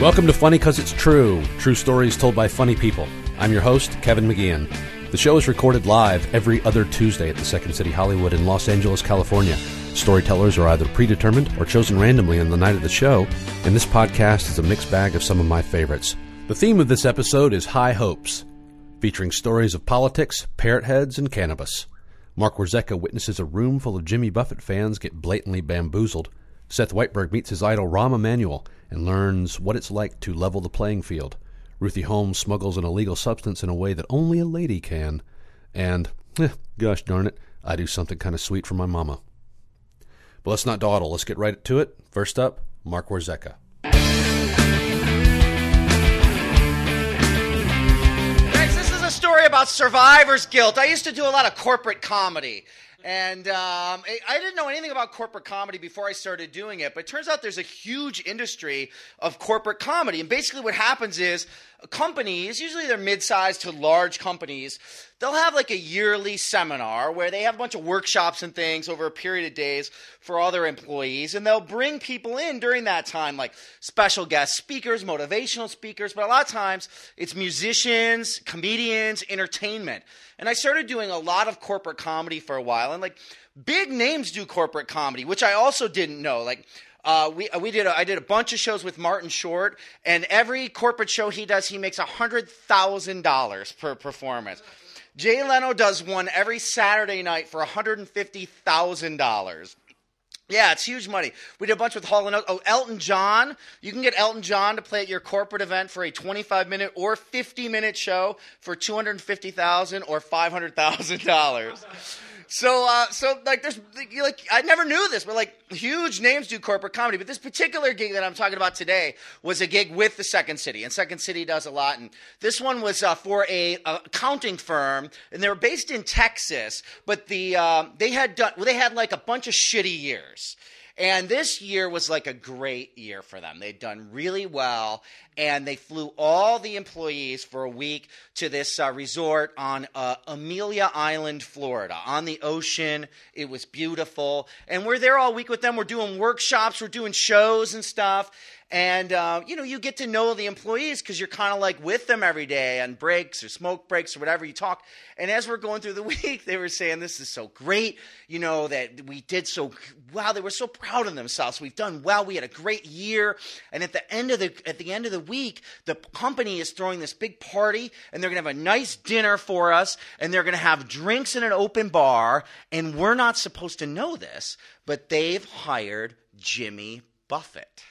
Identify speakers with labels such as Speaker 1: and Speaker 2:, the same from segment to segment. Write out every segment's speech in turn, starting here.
Speaker 1: Welcome to Funny Cause It's True, true stories told by funny people. I'm your host, Kevin McGeehan. The show is recorded live every other Tuesday at the Second City Hollywood in Los Angeles, California. Storytellers are either predetermined or chosen randomly on the night of the show, and this podcast is a mixed bag of some of my favorites. The theme of this episode is High Hopes, featuring stories of politics, parrot heads, and cannabis. Mark Warzeka witnesses a room full of Jimmy Buffett fans get blatantly bamboozled. Seth Weitberg meets his idol Rahm Emanuel and learns what it's like to level the playing field. Ruthie Holmes smuggles an illegal substance in a way that only a lady can. And, eh, gosh darn it, I do something kind of sweet for my mama. But let's not dawdle. Let's get right to it. First up, Mark Warzeka.
Speaker 2: This is a story about survivor's guilt. I used to do a lot of corporate comedy. And um, I I didn't know anything about corporate comedy before I started doing it, but it turns out there's a huge industry of corporate comedy. And basically, what happens is companies, usually they're mid sized to large companies, they'll have like a yearly seminar where they have a bunch of workshops and things over a period of days for all their employees. And they'll bring people in during that time, like special guest speakers, motivational speakers, but a lot of times it's musicians, comedians, entertainment. And I started doing a lot of corporate comedy for a while. And like big names do corporate comedy, which I also didn't know. Like uh, we we did a, I did a bunch of shows with Martin Short, and every corporate show he does, he makes hundred thousand dollars per performance. Jay Leno does one every Saturday night for hundred and fifty thousand dollars. Yeah, it's huge money. We did a bunch with Hall and. Oh, Elton John. You can get Elton John to play at your corporate event for a 25 minute or 50 minute show for 250,000 or $500,000. So, uh, so like, there's like, I never knew this, but like, huge names do corporate comedy. But this particular gig that I'm talking about today was a gig with the Second City, and Second City does a lot. And this one was uh, for a, a accounting firm, and they were based in Texas, but the uh, they had done well, they had like a bunch of shitty years. And this year was like a great year for them. They'd done really well, and they flew all the employees for a week to this uh, resort on uh, Amelia Island, Florida, on the ocean. It was beautiful. And we're there all week with them. We're doing workshops, we're doing shows and stuff. And, uh, you know, you get to know the employees because you're kind of like with them every day on breaks or smoke breaks or whatever you talk. And as we're going through the week, they were saying, This is so great, you know, that we did so wow. They were so proud of themselves. We've done well. We had a great year. And at the end of the, at the end of the week, the company is throwing this big party and they're going to have a nice dinner for us and they're going to have drinks in an open bar. And we're not supposed to know this, but they've hired Jimmy Buffett.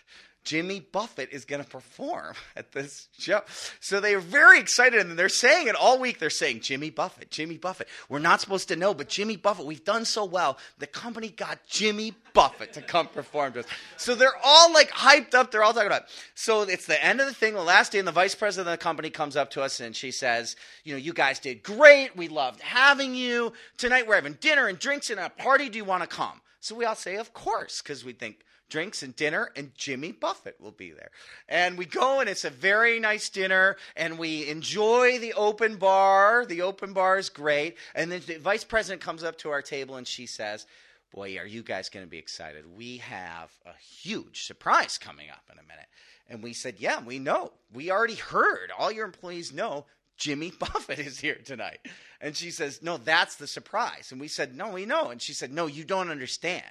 Speaker 2: Jimmy Buffett is going to perform at this show. So they're very excited and they're saying it all week. They're saying, Jimmy Buffett, Jimmy Buffett. We're not supposed to know, but Jimmy Buffett, we've done so well. The company got Jimmy Buffett to come perform to us. So they're all like hyped up. They're all talking about it. So it's the end of the thing, the last day, and the vice president of the company comes up to us and she says, You know, you guys did great. We loved having you. Tonight we're having dinner and drinks and a party. Do you want to come? So we all say, Of course, because we think, drinks and dinner, and Jimmy Buffett will be there. And we go, and it's a very nice dinner, and we enjoy the open bar. The open bar is great. And then the vice president comes up to our table, and she says, Boy, are you guys going to be excited? We have a huge surprise coming up in a minute. And we said, Yeah, we know. We already heard. All your employees know Jimmy Buffett is here tonight. And she says, No, that's the surprise. And we said, No, we know. And she said, No, you don't understand.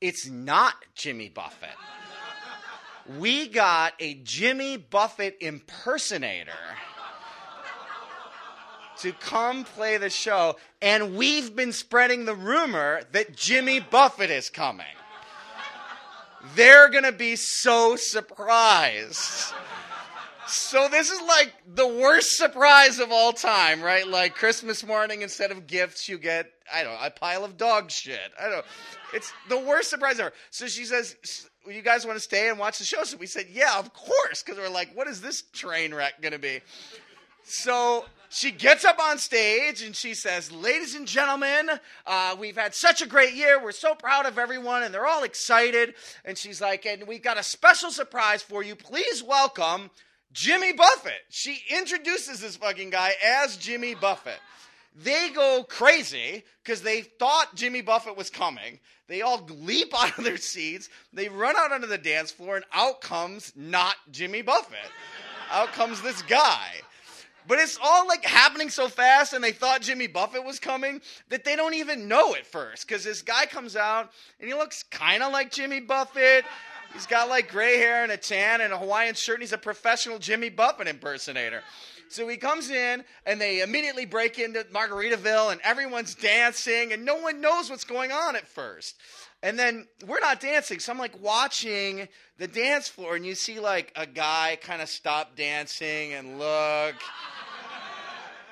Speaker 2: It's not Jimmy Buffett. We got a Jimmy Buffett impersonator to come play the show, and we've been spreading the rumor that Jimmy Buffett is coming. They're going to be so surprised. So this is like the worst surprise of all time, right? Like Christmas morning, instead of gifts, you get I don't know a pile of dog shit. I don't. know. It's the worst surprise ever. So she says, "You guys want to stay and watch the show?" So we said, "Yeah, of course," because we're like, "What is this train wreck gonna be?" So she gets up on stage and she says, Ladies and gentlemen, uh, we've had such a great year. We're so proud of everyone, and they're all excited. And she's like, And we've got a special surprise for you. Please welcome Jimmy Buffett. She introduces this fucking guy as Jimmy Buffett. they go crazy because they thought Jimmy Buffett was coming. They all leap out of their seats. They run out onto the dance floor, and out comes not Jimmy Buffett. out comes this guy. But it's all like happening so fast, and they thought Jimmy Buffett was coming that they don't even know at first. Because this guy comes out, and he looks kind of like Jimmy Buffett. He's got like gray hair and a tan and a Hawaiian shirt, and he's a professional Jimmy Buffett impersonator. So he comes in, and they immediately break into Margaritaville, and everyone's dancing, and no one knows what's going on at first. And then we're not dancing, so I'm like watching the dance floor, and you see like a guy kind of stop dancing and look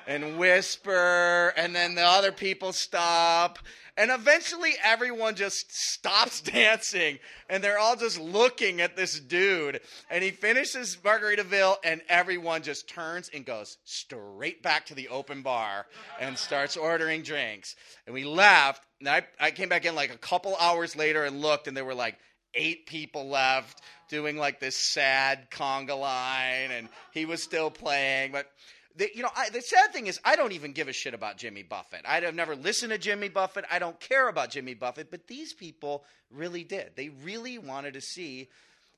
Speaker 2: and whisper, and then the other people stop. And eventually, everyone just stops dancing, and they're all just looking at this dude. And he finishes Margaritaville, and everyone just turns and goes straight back to the open bar and starts ordering drinks. And we left, and I, I came back in like a couple hours later and looked, and there were like eight people left doing like this sad conga line, and he was still playing. But you know, I, the sad thing is, I don't even give a shit about Jimmy Buffett. I've never listened to Jimmy Buffett. I don't care about Jimmy Buffett. But these people really did. They really wanted to see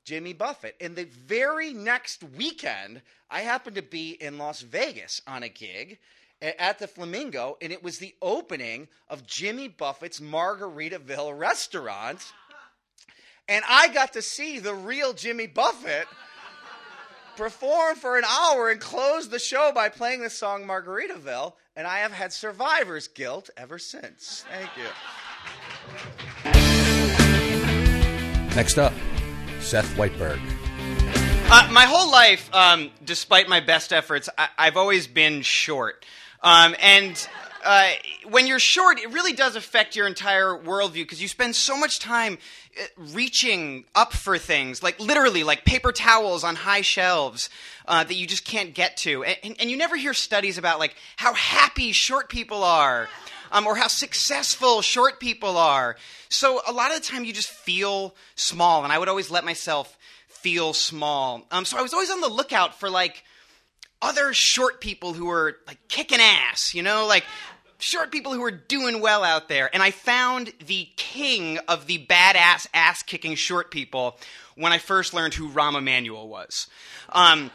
Speaker 2: Jimmy Buffett. And the very next weekend, I happened to be in Las Vegas on a gig at the Flamingo, and it was the opening of Jimmy Buffett's Margaritaville restaurant. And I got to see the real Jimmy Buffett perform for an hour and close the show by playing the song Margaritaville, and I have had survivor's guilt ever since. Thank you.
Speaker 1: Next up, Seth Weitberg.
Speaker 3: Uh, my whole life, um, despite my best efforts, I- have always been short. Um, and uh, when you're short, it really does affect your entire worldview because you spend so much time uh, reaching up for things, like literally, like paper towels on high shelves uh, that you just can't get to. And, and, you never hear studies about like how happy short people are. Um, or how successful short people are. So a lot of the time you just feel small, and I would always let myself feel small. Um, so I was always on the lookout for like other short people who were like kicking ass, you know, like short people who are doing well out there. And I found the king of the badass ass kicking short people when I first learned who Rahm Emanuel was. Um,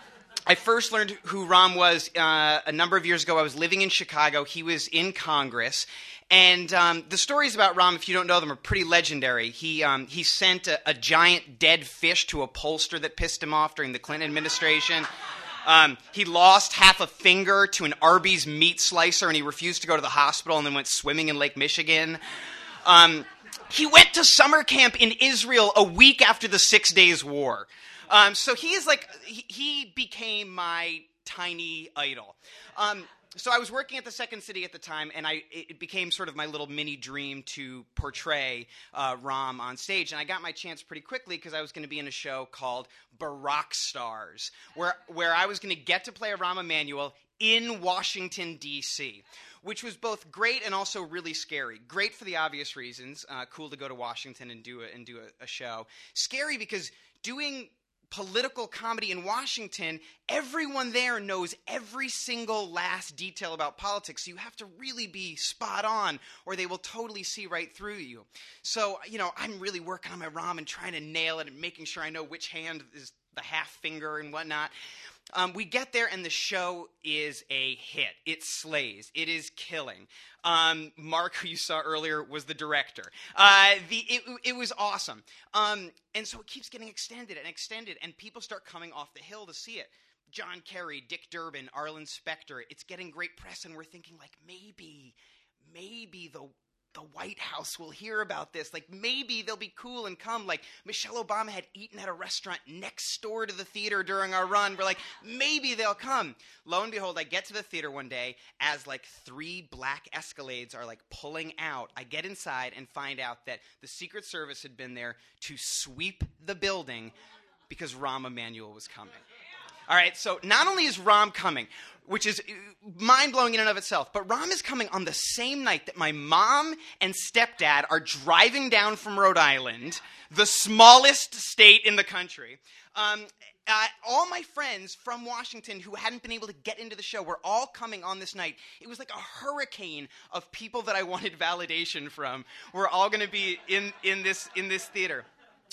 Speaker 3: I first learned who Rahm was uh, a number of years ago. I was living in Chicago. He was in Congress. And um, the stories about Rahm, if you don't know them, are pretty legendary. He, um, he sent a, a, giant dead fish to a pollster that pissed him off during the Clinton administration. Um, he lost half a finger to an Arby's meat slicer and he refused to go to the hospital and then went swimming in Lake Michigan. Um, he went to summer camp in Israel a week after the Six Days War. Um, so he is like, he, he became my tiny idol. Um, so I was working at the Second City at the time, and I it became sort of my little mini dream to portray uh, Rahm on stage. And I got my chance pretty quickly because I was going to be in a show called Barack Stars, where where I was going to get to play a Rahm Emanuel in Washington D.C. Which was both great and also really scary. Great for the obvious reasons. Uh, cool to go to Washington and do a, and do a, a show. Scary because doing political comedy in Washington, everyone there knows every single last detail about politics. So you have to really be spot on, or they will totally see right through you. So, you know, I'm really working on my Rahm and trying to nail it and making sure I know which hand is the half finger and whatnot. Um, we get there and the show is a hit. It slays. It is killing. Um, Mark, who you saw earlier, was the director. Uh, the it, it was awesome. Um, and so it keeps getting extended and extended, and people start coming off the hill to see it. John Kerry, Dick Durbin, Arlen Specter. It's getting great press, and we're thinking like maybe, maybe the the White House will hear about this. Like maybe they'll be cool and come. Like Michelle Obama had eaten at a restaurant next door to the theater during our run. We're like, maybe they'll come. Lo and behold, I get to the theater one day as like three black Escalades are like pulling out. I get inside and find out that the Secret Service had been there to sweep the building because Rahm Emanuel was coming. All right, so not only is Rahm coming, which is mind blowing in and of itself, but Rahm is coming on the same night that my mom and stepdad are driving down from Rhode Island, the smallest state in the country. Um, uh, all my friends from Washington who hadn't been able to get into the show were all coming on this night. It was like a hurricane of people that I wanted validation from. We're all going to be in, in, this, in this theater.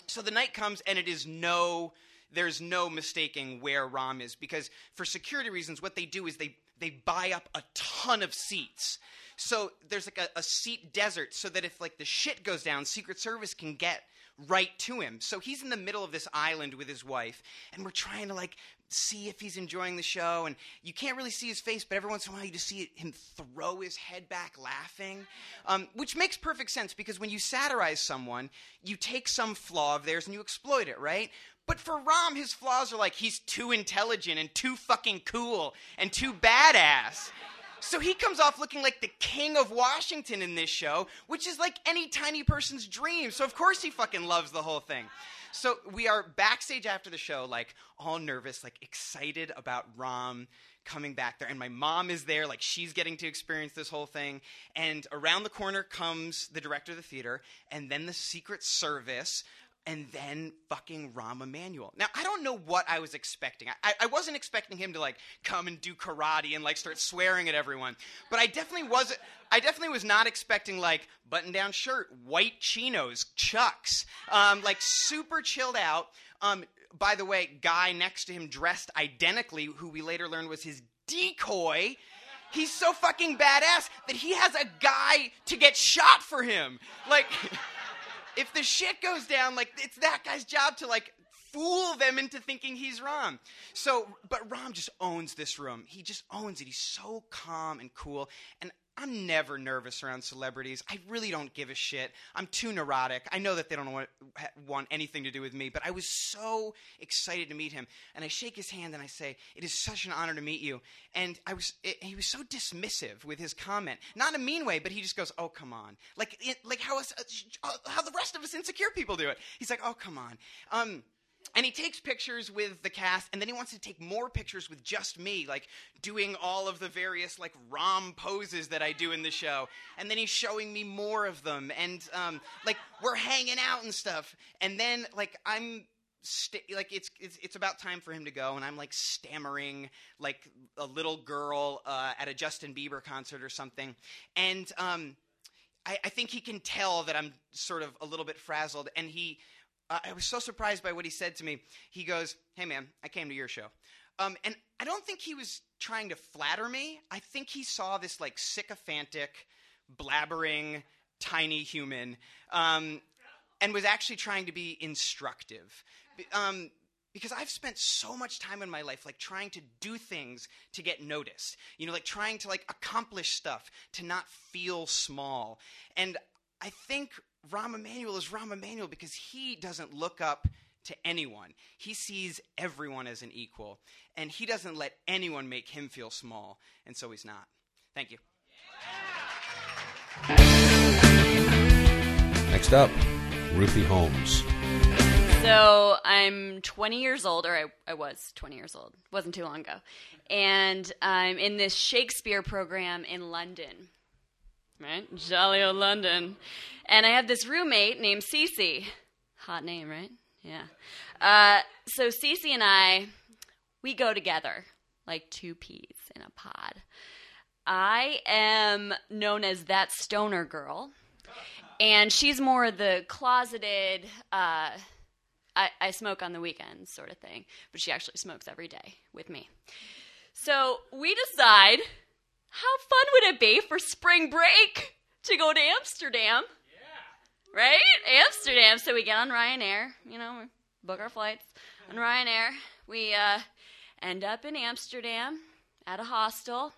Speaker 3: So the night comes, and it is no there's no mistaking where Rahm is because for security reasons, what they do is they they buy up a ton of seats. So there's like a, a seat desert so that if like the shit goes down, Secret Service can get right to him. So he's in the middle of this island with his wife, and we're trying to like see if he's enjoying the show. And you can't really see his face, but every once in a while you just see him throw his head back laughing, um, which makes perfect sense because when you satirize someone, you take some flaw of theirs and you exploit it, right? But for Rahm, his flaws are like he's too intelligent and too fucking cool and too badass. So he comes off looking like the king of Washington in this show, which is like any tiny person's dream. So of course he fucking loves the whole thing. So we are backstage after the show, like all nervous, like excited about Rahm coming back there. And my mom is there, like she's getting to experience this whole thing. And around the corner comes the director of the theater, and then the Secret Service and then fucking Rahm Emanuel. Now, I don't know what I was expecting. I, I wasn't expecting him to like come and do karate and like start swearing at everyone. But I definitely wasn't. I definitely was not expecting like button down shirt, white chinos, chucks, um, like super chilled out. Um, by the way, guy next to him dressed identically, who we later learned was his decoy. He's so fucking badass that he has a guy to get shot for him. Like if the shit goes down, like it's that guy's job to like fool them into thinking he's Rahm. So, but Rahm just owns this room. He just owns it. He's so calm and cool. And I'm never nervous around celebrities. I really don't give a shit. I'm too neurotic. I know that they don't want, want anything to do with me, but I was so excited to meet him. And I shake his hand and I say, "It is such an honor to meet you." And I was, it, he was so dismissive with his comment, not in a mean way, but he just goes, "Oh, come on," like, it, like how us, uh, how the rest of us insecure people do it. He's like, "Oh, come on." Um, and he takes pictures with the cast and then he wants to take more pictures with just me like doing all of the various like Rahm poses that i do in the show. And then he's showing me more of them and um, like we're hanging out and stuff. And then like i'm St- like it's, it's it's about time for him to go, and I'm like stammering like a little girl uh, at a Justin Bieber concert or something, and um, I, I think he can tell that I'm sort of a little bit frazzled, and he I was so surprised by what he said to me. He goes, Hey, man, I came to your show. Um, and I don't think he was trying to flatter me. I think he saw this like sycophantic, blabbering, tiny human um, and was actually trying to be instructive. Um, because I've spent so much time in my life like trying to do things to get noticed. You know, like trying to like accomplish stuff to not feel small. And I think Rahm Emanuel is Rahm Emanuel because he doesn't look up to anyone. He sees everyone as an equal, and he doesn't let anyone make him feel small, and so he's not. Thank you.
Speaker 1: Next up, Ruthie Holmes.
Speaker 4: So I'm 20 years old, or I, I was 20 years old. wasn't too long ago, and I'm in this Shakespeare program in London right? Jolly old London. And I have this roommate named Cece. Hot name, right? Yeah. Uh, so Cece and I, we go together like two peas in a pod. I am known as that stoner girl, and she's more the closeted. Uh, I, I smoke on the weekends, sort of thing, but she actually smokes every day with me. So we decide how fun would it be for spring break to go to Amsterdam? Yeah. Right? Amsterdam. So we get on Ryanair, you know, book our flights on Ryanair. We uh, end up in Amsterdam at a hostel,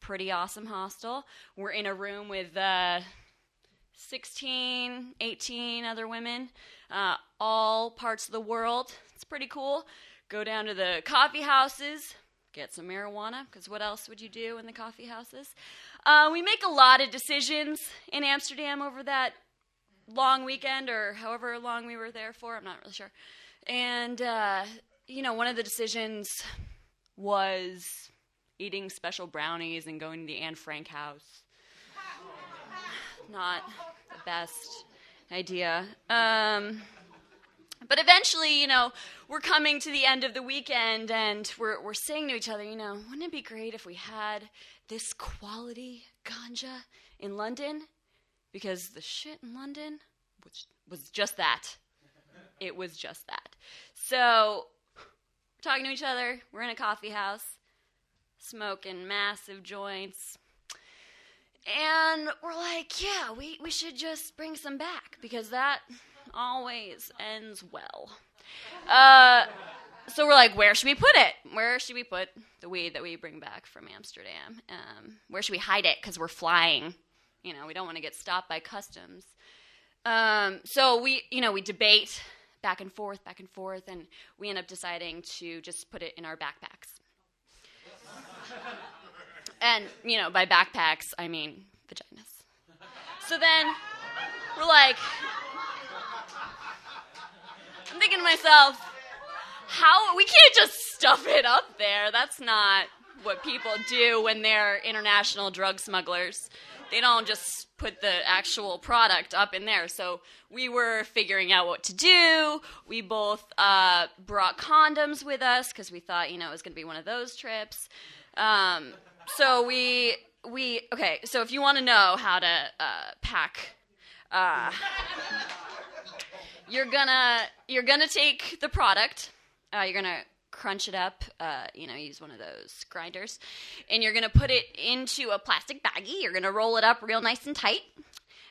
Speaker 4: pretty awesome hostel. We're in a room with uh, 16, 18 other women, uh, all parts of the world. It's pretty cool. Go down to the coffee houses, get some marijuana, because what else would you do in the coffee houses? Uh, we make a lot of decisions in Amsterdam over that long weekend, or however long we were there for. I'm not really sure. And, uh, you know, one of the decisions was eating special brownies and going to the Anne Frank house. Not the best idea. Um, but eventually, you know, we're coming to the end of the weekend and we're, we're saying to each other, you know, wouldn't it be great if we had this quality ganja in London? Because the shit in London was, was just that. It was just that. So, we're talking to each other, we're in a coffee house, smoking massive joints. And we're like, yeah, we, we should just bring some back because that always ends well. Uh, so we're like, where should we put it? Where should we put the weed that we bring back from Amsterdam? Um, where should we hide it? Because we're flying. You know, we don't want to get stopped by customs. Um, so we, you know, we debate back and forth, back and forth, and we end up deciding to just put it in our backpacks. and, you know, by backpacks, I mean vaginas. So then we're like, I'm thinking to myself, how we can't just stuff it up there. That's not what people do when they're international drug smugglers. They don't just put the actual product up in there. So we were figuring out what to do. We both uh, brought condoms with us because we thought, you know, it was going to be one of those trips. Um, so we we okay. So if you want to know how to uh, pack. Uh, you're gonna you're gonna take the product. Uh, you're gonna crunch it up. Uh, you know, use one of those grinders, and you're gonna put it into a plastic baggie. You're gonna roll it up real nice and tight,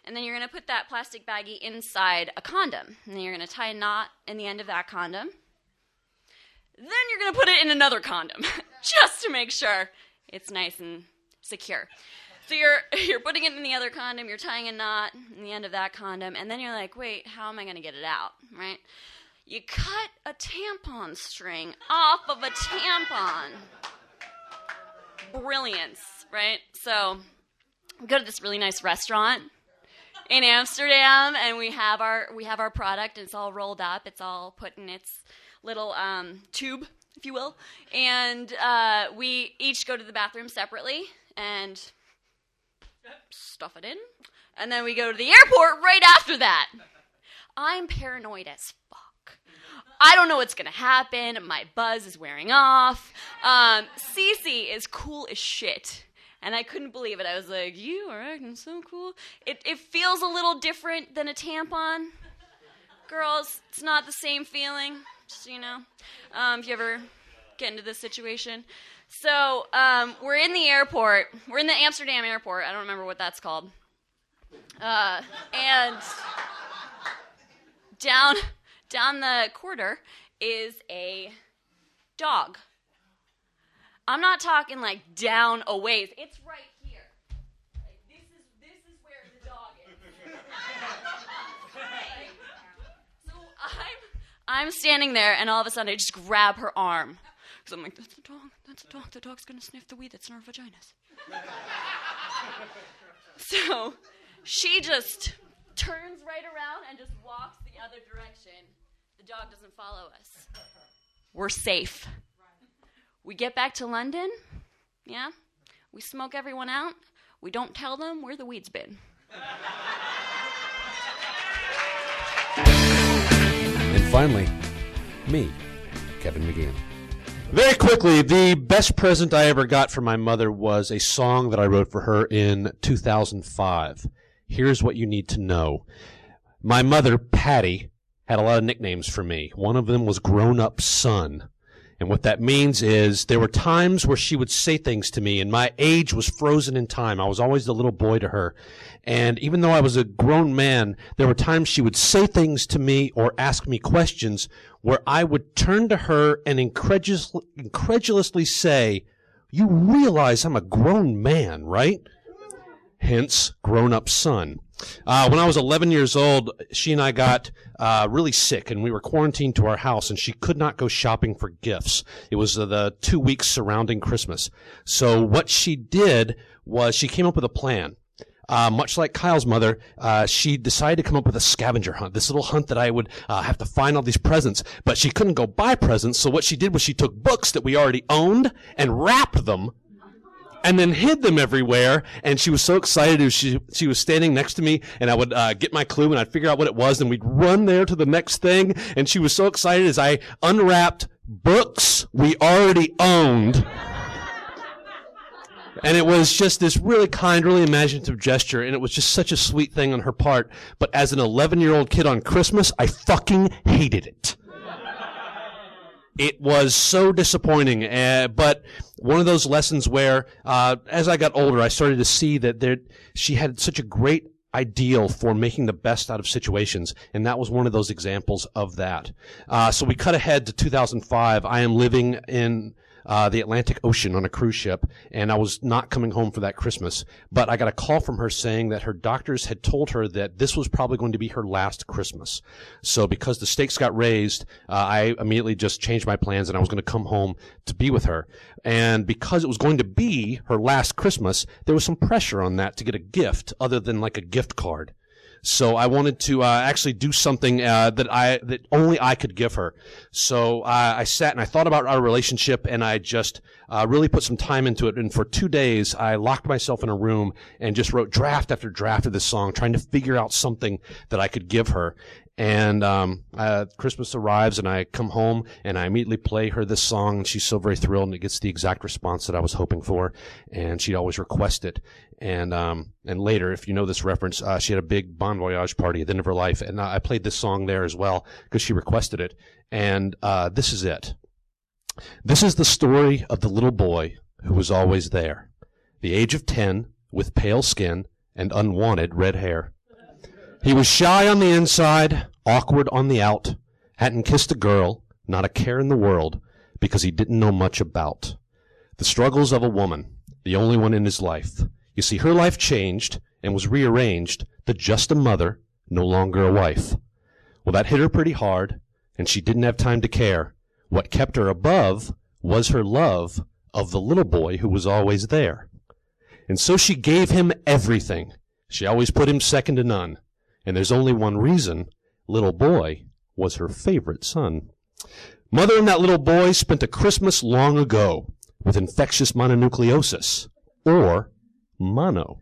Speaker 4: and then you're gonna put that plastic baggie inside a condom. And then you're gonna tie a knot in the end of that condom. Then you're gonna put it in another condom, just to make sure it's nice and secure. So you're you're putting it in the other condom, you're tying a knot in the end of that condom, and then you're like, wait, how am I going to get it out? Right? You cut a tampon string off of a tampon. Brilliance, right? So we go to this really nice restaurant in Amsterdam, and we have our we have our product, and it's all rolled up. It's all put in its little um, tube, if you will, and uh, we each go to the bathroom separately and stuff it in, and then we go to the airport right after that. I'm paranoid as fuck. I don't know what's gonna happen. My buzz is wearing off. Um, Cece is cool as shit. And I couldn't believe it. I was like, you are acting so cool. It, it feels a little different than a tampon. Girls, it's not the same feeling, just so you know. Um, if you ever get into this situation. So um, we're in the airport. We're in the Amsterdam airport. I don't remember what that's called. Uh, and down down the corridor is a dog. I'm not talking like down a ways. It's right here. This is this is where the dog is. so I'm I'm standing there, and all of a sudden I just grab her arm because I'm like, that's the dog. That's the dog. The dog's gonna sniff the weed that's in our vaginas. so she just turns right around and just walks the other direction. The dog doesn't follow us. We're safe. We get back to London. Yeah. We smoke everyone out. We don't tell them where the weed's been.
Speaker 1: And finally, me, Kevin McGeehan. Very quickly, the best present I ever got from my mother was a song that I wrote for her in 2005. Here's what you need to know. My mother, Patty, had a lot of nicknames for me. One of them was Grown Up Son. And what that means is there were times where she would say things to me and my age was frozen in time. I was always the little boy to her. And even though I was a grown man, there were times she would say things to me or ask me questions where I would turn to her and incredulous, incredulously say, you realize I'm a grown man, right? Hence, grown up son. Uh, when I was 11 years old, she and I got uh, really sick, and we were quarantined to our house, and she could not go shopping for gifts. It was uh, the two weeks surrounding Christmas. So what she did was she came up with a plan. uh, much like Kyle's mother, uh, she decided to come up with a scavenger hunt, this little hunt that I would uh, have to find all these presents. But she couldn't go buy presents, so what she did was she took books that we already owned and wrapped them and then hid them everywhere. And she was so excited. She, she was standing next to me and I would uh, get my clue and I'd figure out what it was and we'd run there to the next thing. And she was so excited as I unwrapped books we already owned. And it was just this really kind, really imaginative gesture, and it was just such a sweet thing on her part. But as an 11 year old kid on Christmas, I fucking hated it. It was so disappointing, uh, but one of those lessons where, uh, as I got older, I started to see that there, she had such a great ideal for making the best out of situations, and that was one of those examples of that. Uh, so we cut ahead to 2005. I am living in uh, the Atlantic Ocean on a cruise ship, and I was not coming home for that Christmas. But I got a call from her saying that her doctors had told her that this was probably going to be her last Christmas. So because the stakes got raised, uh, I immediately just changed my plans, and I was going to come home to be with her. And because it was going to be her last Christmas, there was some pressure on that to get a gift other than like a gift card. So I wanted to uh, actually do something uh, that I that only I could give her. So uh, I sat and I thought about our relationship, and I just uh, really put some time into it. And for two days, I locked myself in a room and just wrote draft after draft of this song, trying to figure out something that I could give her. And um, uh, Christmas arrives, and I come home, and I immediately play her this song, and she's so very thrilled, and it gets the exact response that I was hoping for. And she'd always request it. And um, and later, if you know this reference, uh, she had a big Bon Voyage party at the end of her life, and I played this song there as well because she requested it. And uh, this is it. This is the story of the little boy who was always there, the age of ten, with pale skin and unwanted red hair. He was shy on the inside, awkward on the out, hadn't kissed a girl, not a care in the world, because he didn't know much about the struggles of a woman, the only one in his life. You see, her life changed and was rearranged to just a mother, no longer a wife. Well, that hit her pretty hard, and she didn't have time to care. What kept her above was her love of the little boy who was always there. And so she gave him everything. She always put him second to none. And there's only one reason. Little boy was her favorite son. Mother and that little boy spent a Christmas long ago with infectious mononucleosis, or mono.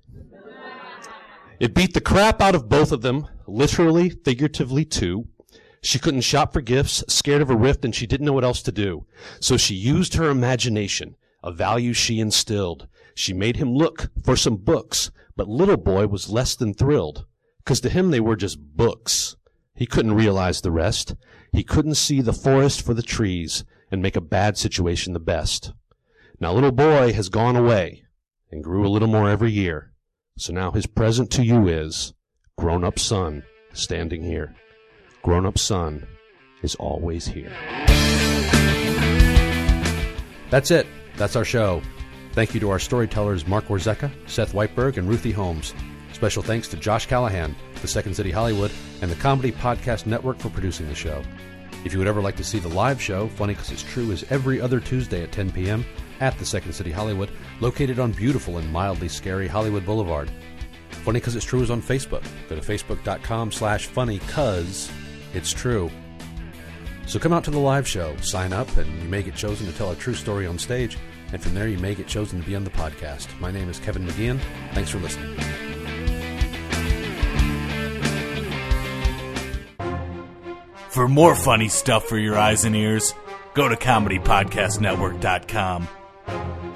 Speaker 1: It beat the crap out of both of them, literally, figuratively too. She couldn't shop for gifts, scared of a rift, and she didn't know what else to do. So she used her imagination, a value she instilled. She made him look for some books, but little boy was less than thrilled because to him they were just books. He couldn't realize the rest. He couldn't see the forest for the trees and make a bad situation the best. Now little boy has gone away and grew a little more every year. So now his present to you is grown up son standing here. Grown up son is always here. That's it. That's our show. Thank you to our storytellers Mark Warzeka, Seth Weitberg, and Ruthie Holmes. Special thanks to Josh Callahan, the Second City Hollywood, and the Comedy Podcast Network for producing the show. If you would ever like to see the live show, Funny Because It's True is every other Tuesday at 10 p.m. at the Second City Hollywood, located on beautiful and mildly scary Hollywood Boulevard. Funny Because It's True is on Facebook. Go to facebook.com slash funny cause it's true. So come out to the live show, sign up, and you may get chosen to tell a true story on stage, and from there you may get chosen to be on the podcast. My name is Kevin McGeehan. Thanks for listening.
Speaker 5: For more funny stuff for your eyes and ears, go to ComedyPodcastNetwork.com thank you